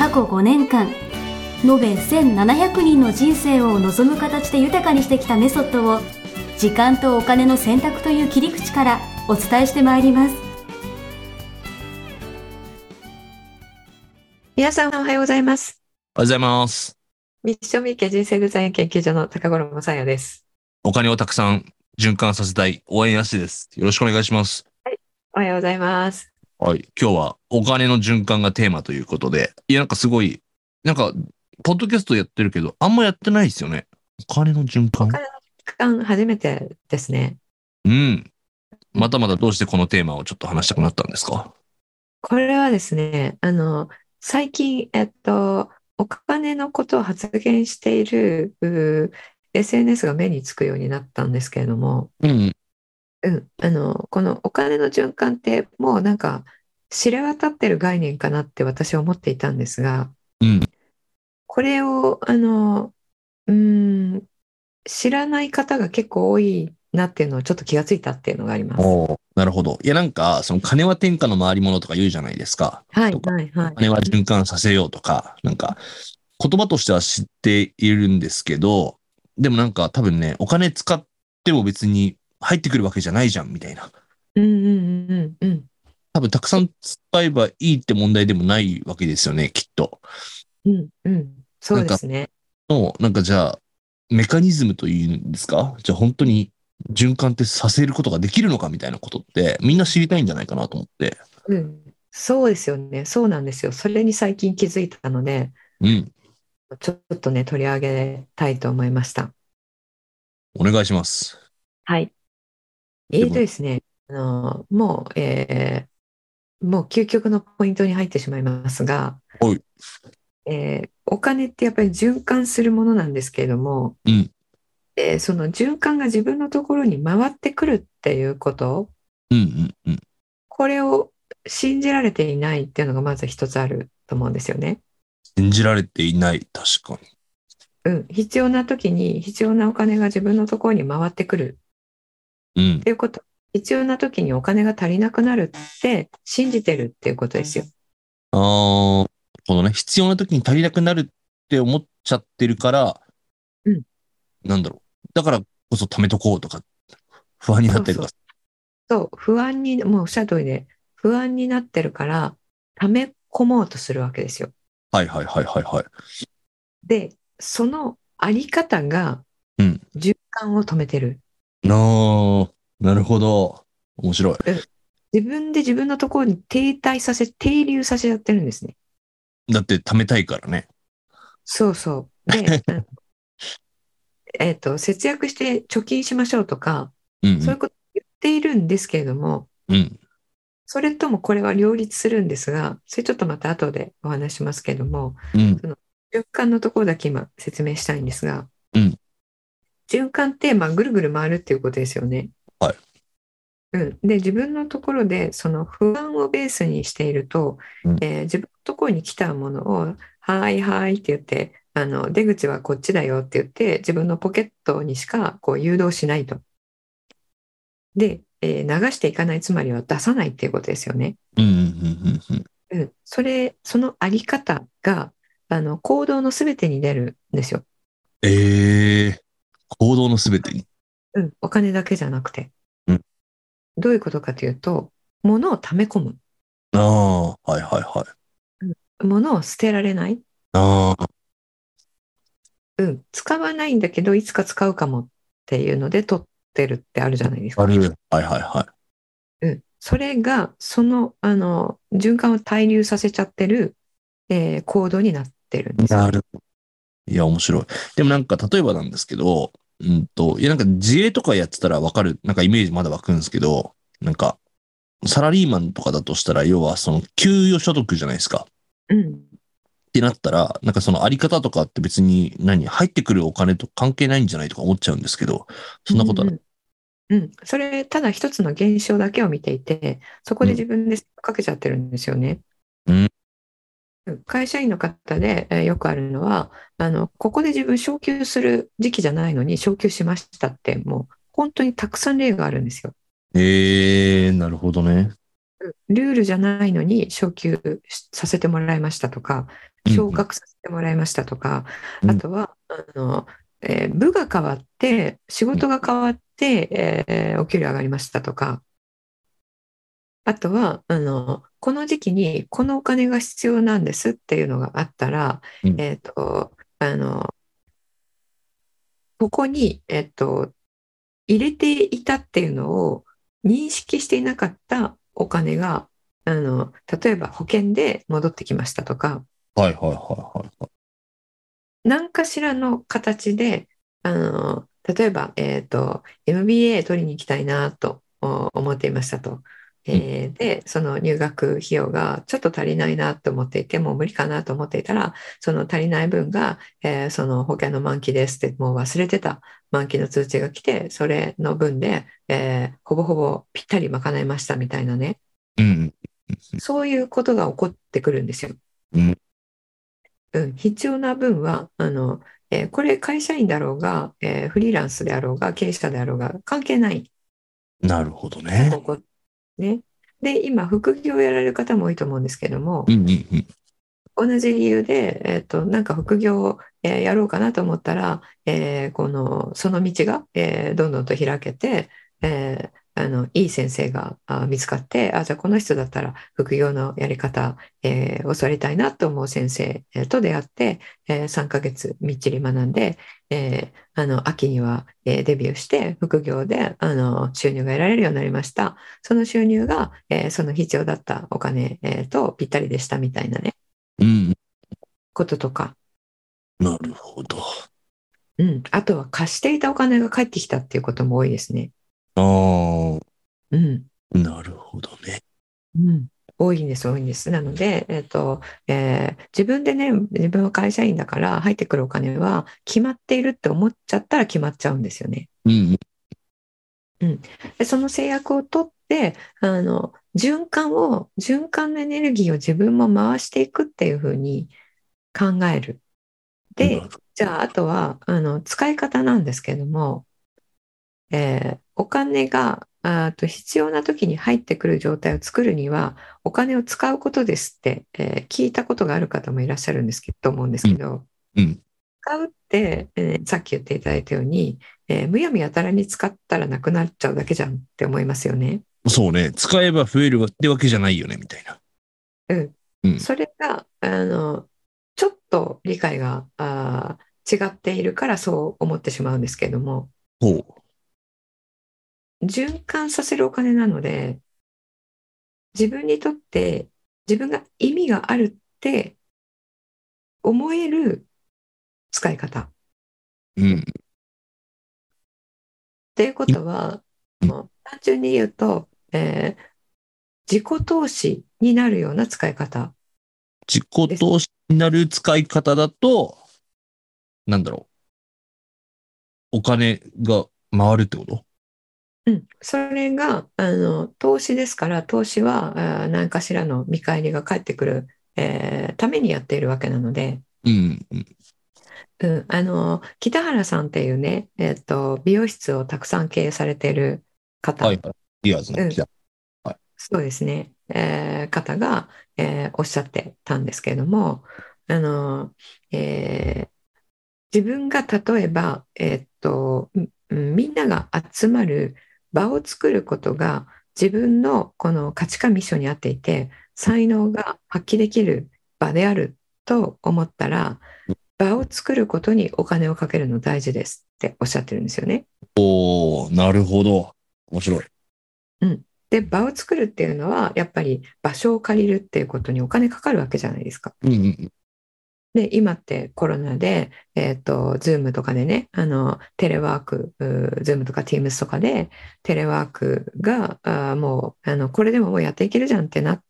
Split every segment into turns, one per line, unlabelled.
過去5年間延べ1700人の人生を望む形で豊かにしてきたメソッドを時間とお金の選択という切り口からお伝えしてまいります
皆さんおはようございます。
おはようございます。
ミッションミッケ人生デザイン研究所の高頃もさやです。
お金をたくさん循環させたい応援やしです。よろしくお願いします。
おはようございます。
はい。今日はお金の循環がテーマということで、いや、なんかすごい、なんか、ポッドキャストやってるけど、あんまやってないですよね。お金の循環？
お金の時間初めてですね。
うん。またまたどうしてこのテーマをちょっと話したくなったんですか？
これはですね、あの、最近、えっと、お金のことを発言している SNS が目につくようになったんですけれども、
うん。
うん、あの、このお金の循環ってもうなんか知れ渡ってる概念かなって私は思っていたんですが、
うん。
これを、あの、うーん、知らない方が結構多いなっていうのをちょっと気がついたっていうのがあります。
なるほど。いや、なんか、その金は天下の回り物とか言うじゃないですか。
はい、はい、はい。
金は循環させようとか、なんか、言葉としては知っているんですけど、でもなんか多分ね、お金使っても別に入ってくるわけじゃないじゃん、みたいな。
うん、うん、うん、うん。
多分たくさん使えばいいって問題でもないわけですよね、きっと。
うん、うん。そうですね。
の、なんかじゃあ、メカニズムというんですか？じゃあ本当に循環ってさせることができるのかみたいなことって、みんな知りたいんじゃないかなと思って。
うん。そうですよね。そうなんですよ。それに最近気づいたので、
うん。
ちょっとね、取り上げたいと思いました。
お願いします。
はい。えーとですね、あの、もう、えーもう究極のポイントに入ってしまいますが
はい、
えーお金ってやっぱり循環するものなんですけれども、
うん
えーその循環が自分のところに回ってくるっていうこと、
うんうんうん。
これを信じられていないっていうのがまず一つあると思うんですよね。
信じられていない、確かに。
うん、必要な時に必要なお金が自分のところに回ってくる
うん
っ。ていうこと、必要な時にお金が足りなくなるって信じてるっていうことですよ。
ああ、このね、必要な時に足りなくなるって思っちゃってるから、
うん
なんだろう。だからこそ貯めとこうとか、不安になってるとか。
そう、不安に、もうおっしゃる通りで、不安になってるから、溜め込もうとするわけですよ。
はいはいはいはいはい。
で、そのあり方が
うん、
循環を止めてる。
なあ、なるほど。面白い。
自分で自分のところに停滞させ、停留させちゃってるんですね。
だって貯めたいからね。
そうそう。で、うんえっと、節約して貯金しましょうとか、
うんうん
そういうこと言っているんですけれども、
うん。
それともこれは両立するんですが、それちょっとまた後でお話ししますけれども、
うん。
循環のところだけ今説明したいんですが、
うん
循環ってまあぐるぐる回るっていうことですよね。
はい
うん、で自分のところでその不安をベースにしていると、
うん
えー自分のところに来たものを「はいはい」って言ってあの出口はこっちだよって言って自分のポケットにしかこう誘導しないと。で、えー流していかないつまりは出さないっていうことですよね。それそのあり方があの行動のすべてに出るんですよ。
ええ行動のすべてに。
うん、お金だけじゃなくて。
うん
どういうことかというと、物を溜め込む。
ああ、はいはいはい。
物を捨てられない。
ああ、
うん、使わないんだけど、いつか使うかもっていうので取ってるってあるじゃないですか。
ある。はいはいは
うん、それが、その、あの、循環を滞留させちゃってる、えー行動になってるんで
い。
すよ。
なる。いや、面白い。でもなんか、例えばなんですけど、うんと、いや、なんか自営とかやってたらわかる、なんかイメージまだ湧くんですけど、なんか、サラリーマンとかだとしたら、要はその給与所得じゃないですか。
うん、
ってなったら、なんかそのあり方とかって別に何入ってくるお金と関係ないんじゃないとか思っちゃうんですけど、そんなことはない。
うんうん、それただ一つの現象だけを見ていて、そこで自分でかけちゃってるんですよね。
うん
会社員の方で、えーよくあるのはあの、ここで自分昇給する時期じゃないのに昇給しましたって、もう本当にたくさん例があるんですよ。
ええー、なるほどね。
ルールじゃないのに昇給させてもらいましたとか、
うん
昇格させてもらいましたとか、
うん
あとはあの、えー部が変わって、仕事が変わって、えーお給料上がりましたとか、あとはあの、この時期にこのお金が必要なんですっていうのがあったら、
うん
えっと、あの、ここに、えっと、入れていたっていうのを認識していなかったお金が、あの、例えば保険で戻ってきましたとか、
はいはいはいはいはい。
何かしらの形で、あの、例えば、えっと、MBA 取りに行きたいなとお思っていましたと。えーで、その入学費用がちょっと足りないなと思っていて、もう無理かなと思っていたら、その足りない分が、えーその保険の満期ですって、もう忘れてた満期の通知が来て、それの分で、えーほぼほぼぴったり賄いましたみたいなね、
うん。
そういうことが起こってくるんですよ。
うん
うん、必要な分は、あの、えーこれ会社員だろうが、えーフリーランスであろうが、経営者であろうが、関係ない。
なるほどね。
ここね。で、今、副業をやられる方も多いと思うんですけども
う、んうんうん。
同じ理由で、えっと、なんか副業を、えーやろうかなと思ったら、えーこの、その道が、えーどんどんと開けて、えーあの、いい先生があ見つかって、あ、じゃあこの人だったら副業のやり方、えー教わりたいなと思う先生えーと出会って、え3ヶ月みっちり学んで、えーあの、秋には、えーデビューして、副業で、あの、収入が得られるようになりました。その収入が、えーその必要だったお金、えーとぴったりでしたみたいなね、
うん。
こととか、
なるほど。
うん、あとは貸していたお金が返ってきたっていうことも多いですね。
ああ、
うん、
なるほどね。
うん、多いんです、多いんです。なので、えっと、えー自分でね、自分は会社員だから入ってくるお金は決まっているって思っちゃったら決まっちゃうんですよね。
うん。
でその制約を取って、あの、循環を、循環のエネルギーを自分も回していくっていうふうに考える。で、じゃあ、あとは、あの、使い方なんですけども、えーお金が、あと必要な時に入ってくる状態を作るには、お金を使うことですって、えー聞いたことがある方もいらっしゃるんですけど、と思うんですけど、
うん。
使うって、えーさっき言っていただいたように、えーむやみやたらに使ったらなくなっちゃうだけじゃんって思いますよね。
そうね。使えば増えるってわけじゃないよね、みたいな。
うん。
うん
それが、あの、ちょっと理解が、あー違っているからそう思ってしまうんですけれども、
ほう。
循環させるお金なので、自分にとって自分が意味があるって思える使い方。っ
うん。
ていうことは、
うん
もう単純に言うと、えー自己投資になるような使い方。
自己投資になる使い方だと、なんだろう。お金が回るってこと？
うん、それがあの投資ですから投資はあー何かしらの見返りが返ってくる、えーためにやっているわけなので、
うん。うん。
うん、あの北原さんっていうね、えっと美容室をたくさん経営されている方、
はいはい。リアーズの。
うん。
来た
そうですね、えー方が、えーおっしゃってたんですけれどもあの、えー自分が例えば、えっとうんみんなが集まる場を作ることが自分のこの価値観ミッションに合っていて才能が発揮できる場であると思ったら場を作ることにお金をかけるの大事ですっておっしゃってるんですよね。
おー、なるほど。面白い。
で場を作るっていうのはやっぱり場所を借りるっていうことにお金かかるわけじゃないですか。
うんうん
で今ってコロナで、えっと Zoom とかでねあのテレワークうー Zoom とか Teams とかでテレワークがあーもうあのこれでももうやっていけるじゃんってなっ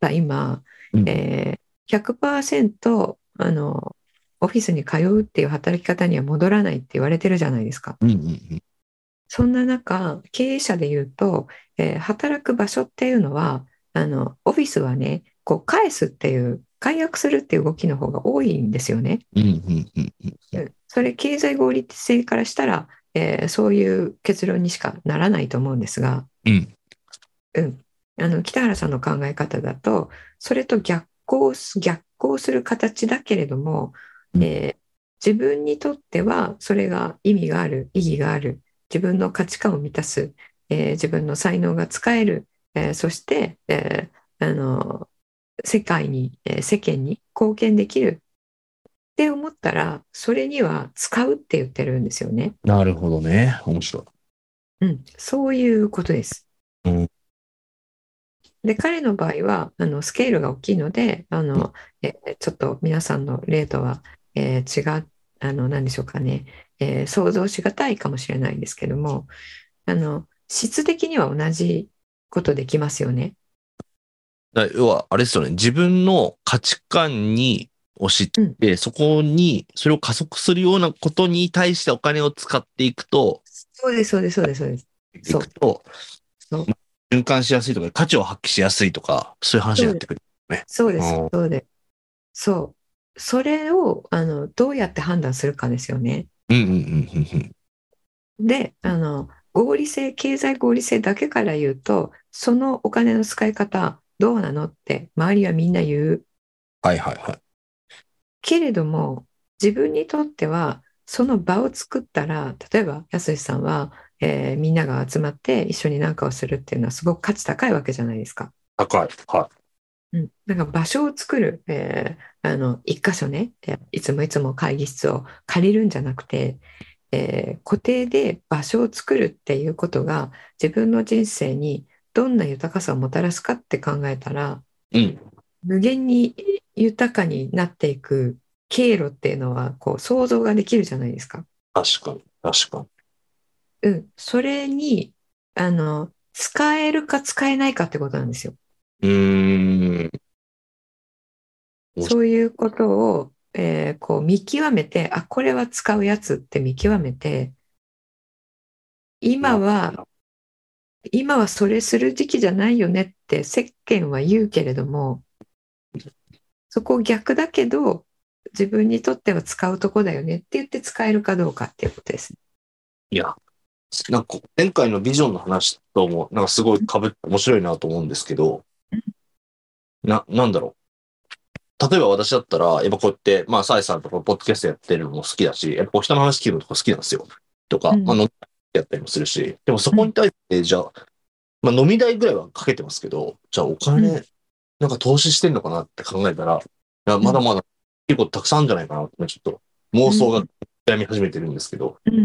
た今、
うん
えー100%あの、オフィスに通うっていう働き方には戻らないって言われてるじゃないですか。
うんうんうん。
そんな中、経営者で言うと、えー働く場所っていうのは、あの、オフィスはね、こう返すっていう、解約するっていう動きの方が多いんですよね。それ経済合理性からしたら、えーそういう結論にしかならないと思うんですが、
うん。
うん、あの北原さんの考え方だとそれと逆行す逆行する形だけれども、
うん
えー自分にとってはそれが意味がある意義がある自分の価値観を満たす、えー自分の才能が使える、えーそして、えーあの世界に、えー世間に貢献できるって思ったらそれには使うって言ってるんですよね。
なるほどね。面白い。
うん、そういうことです。
うん
で、彼の場合は、あの、スケールが大きいので、あの、えちょっと皆さんの例とは、えー違う、あの、何でしょうかね、えー想像しがたいかもしれないんですけども、あの、質的には同じことできますよね。
だ要は、あれですよね。自分の価値観に押しって、そこに、それを加速するようなことに対してお金を使っていくと、
そうです、そうです、そうです、そうです。
い
そう
くと、循環しやすいとか、価値を発揮しやすいとか、そういう話になってくる。
そうです
うん、
そうです。そう。それを、あの、どうやって判断するかですよね。
うんうんうんうんうん。
で、あの、合理性、経済合理性だけから言うと、そのお金の使い方、どうなのって周りはみんな言う。
はいはいはい。
けれども、自分にとっては、その場を作ったら、例えば、安さんは、えーみんなが集まって一緒に何かをするっていうのはすごく価値高いわけじゃないですか。
高い。は
うん、なんか場所を作る、えーあの一箇所ね、えーいつもいつも会議室を借りるんじゃなくて、えー固定で場所を作るっていうことが自分の人生にどんな豊かさをもたらすかって考えたら
い。うん。
無限に豊かになっていく経路っていうのはこう想像ができるじゃないですか。
確かに。確かに。
うん、それにあの使えるか使えないかってことなんですよ。
うーん。
そういうことを、えーこう見極めて、あ、これは使うやつって見極めて、今は、今はそれする時期じゃないよねって世間は言うけれども、そこ逆だけど、自分にとっては使うとこだよねって言って使えるかどうかっていうことです。
いや、なんか前回のビジョンの話とも、なんかすごい被って面白いなと思うんですけど、な、なんだろう。例えば私だったら、やっぱこうやって、まあ、サイさんとかポッドキャストやってるのも好きだし、やっぱ人の話聞くのとか好きなんですよ。とか、
うん
まあ、飲みやったりもするし、でもそこに対して、じゃあ、まあ、飲み代ぐらいはかけてますけど、じゃあお金、
う
なんか投資してんのかなって考えたら、いや、まだまだ結構たくさんあるんじゃないかなって、ちょっと妄想が悩み始めてるんですけど、
うんう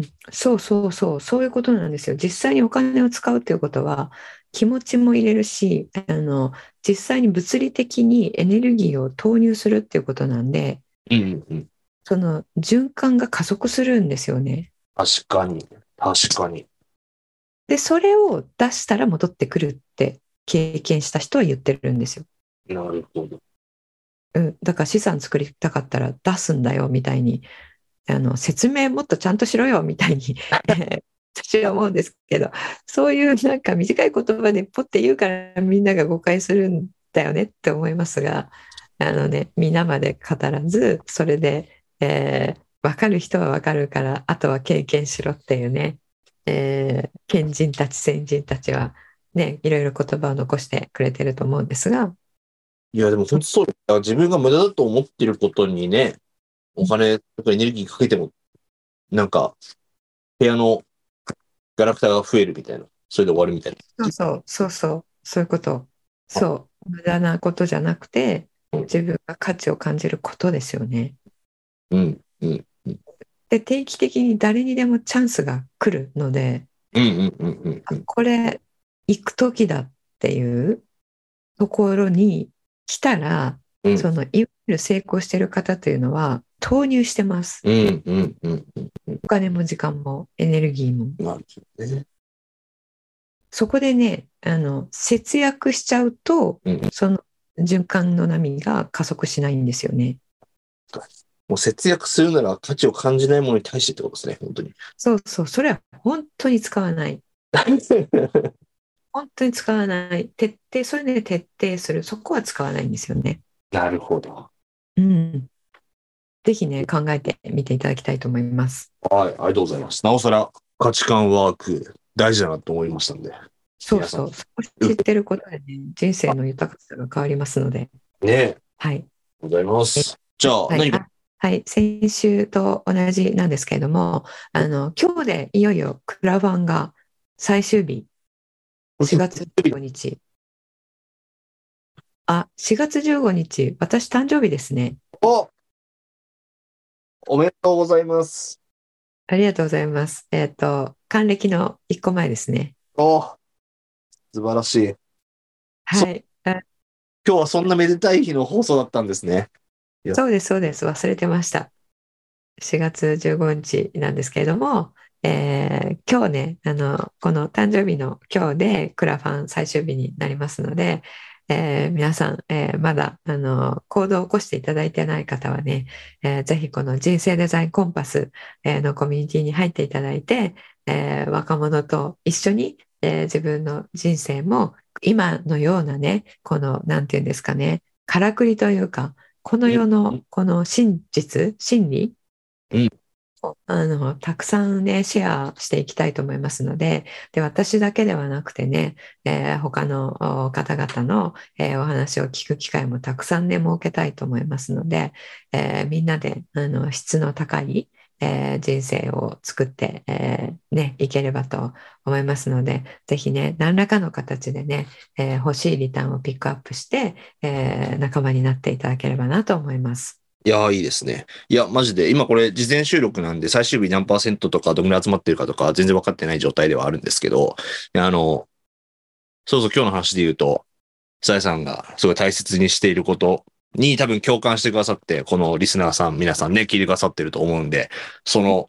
ん、そうそうそう、そういうことなんですよ。実際にお金を使うっていうことは、気持ちも入れるし、あの、実際に物理的にエネルギーを投入するっていうことなんで、
うんうんうん。
その循環が加速するんですよね。
確かに。確かに。
で、それを出したら戻ってくるって経験した人は言ってるんですよ。
なるほど。
うん、だから資産作りたかったら出すんだよみたいに、あの、説明もっとちゃんとしろよみたいに、え ー私は思うんですけど、そういうなんか短い言葉でポッて言うからみんなが誤解するんだよねって思いますが、あのね、皆まで語らず、それで、えー分かる人は分かるから、あとは経験しろっていうね、えー賢人たち先人たちはね、いろいろ言葉を残してくれてると思うんですが、
いや、でも本当そう自分が無駄だと思ってることにね、お金とかエネルギーかけても、なんか、部屋のガラクタが増えるみたいな。それで終わるみたいな。
そうそう、そうそう、そういうこと。そう、無駄なことじゃなくて、自分が価値を感じることですよね。
うん、うん、
で、定期的に誰にでもチャンスが来るので、これ、行く時だっていうところに来たら、
うん
その、いわゆる成功してる方というのは、投入してます。お金も時間もエネルギーも。
ね。
そこでね、あの、節約しちゃうと、
うん
その循環の波が加速しないんですよね。
もう節約するなら価値を感じないものに対してってことですね、本当に。
そうそう、それは本当に使わない。本当に使わない。徹底、それで徹底する。そこは使わないんですよね。
なるほど。
うん。ぜひね、考えてみていただきたいと思います。
はい、ありがとうございます。なおさら価値観ワーク大事だなと思いましたんで。
そうそう。少し知ってることでね、人生の豊かさが変わりますので。
ね
はい。
ございます。じゃあ、
はい、
何か、
あはい、先週と同じなんですけれども、あの、今日でいよいよクラファンが最終日、4月15日。あ、4月15日、私誕生日ですね。
おおめでとうございます。
ありがとうございます。えっ、と、還暦の1個前ですね。
お素晴らしい。そ
はい。あ
今日はそんなめでたい日の放送だったんですね。
そうです、そうです。忘れてました。4月15日なんですけれども、えー今日ね、あの、この誕生日の今日でクラファン最終日になりますので、えー皆さん、えーまだ、あの、行動を起こしていただいてない方はね、えーぜひこの人生デザインコンパス、えのコミュニティに入っていただいて、え若者と一緒に、え自分の人生も今のようなね、この、なんていうんですかね、からくりというか、この世
うん。
のこの真実、真理？
うん。
をあの、たくさんね、シェアしていきたいと思いますので、で、私だけではなくてね、えー他のお方々の、えーお話を聞く機会もたくさんね、設けたいと思いますので、えーみんなで、あの、質の高い、えー人生を作って、えーね、いければと思いますので、ぜひね、何らかの形でね、えー欲しいリターンをピックアップして、え仲間になっていただければなと思います。
いや、いいですね。いや、マジで、今これ事前収録なんで、最終日何パーセントとか、どのぐらい集まってるかとか、全然分かってない状態ではあるんですけど、あの、そうそう今日の話で言うと、さやさんがすごい大切にしていることに多分共感してくださって、このリスナーさん、皆さんね、聞いてくださってると思うんで、その、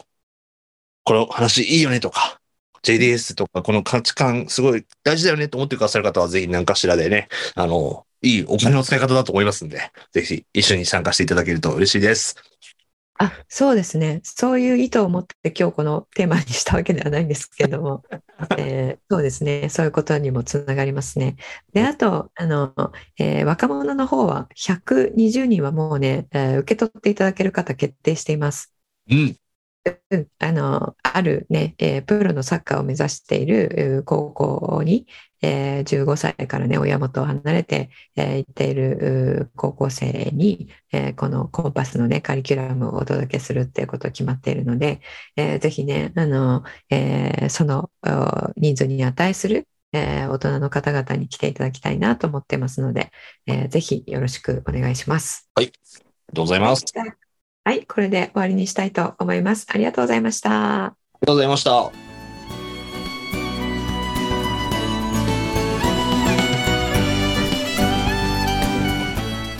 この話いいよねとか、JDS とか、この価値観すごい大事だよねと思ってくださる方は、ぜひ何かしらでね、あの、いいお金の使い方だと思いますんで、ぜひ一緒に参加していただけると嬉しいです。
あ、そうですね。そういう意図を持って今日このテーマにしたわけではないんですけれども、えーそうですね。そういうことにもつながりますね。で、あと、あの、えー若者の方は120人はもうね、えー受け取っていただける方決定しています。
うん。
うんあの、あるね、えープロのサッカーを目指しているえー高校に、えー15歳からね、親元を離れて、えー行っているう高校生に、えーこのコンパスのね、カリキュラムをお届けするっていうことが決まっているので、えーぜひね、あの、えーそのお人数に値する、えー大人の方々に来ていただきたいなと思ってますので、えーぜひよろしくお願いします。
ありがとうございます。
はい、これで終わりにしたいと思います。ありがとうございました。
ありがとうございました。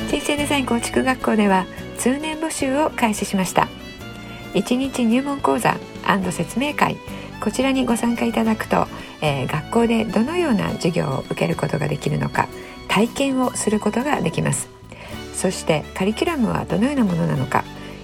人生デザイン構築学校では通年募集を開始しました1日入門講座説明会こちらにご参加いただくと、えー学校でどのような授業を受けることができるのか体験をすることができますそしてカリキュラムはどのようなものなのか、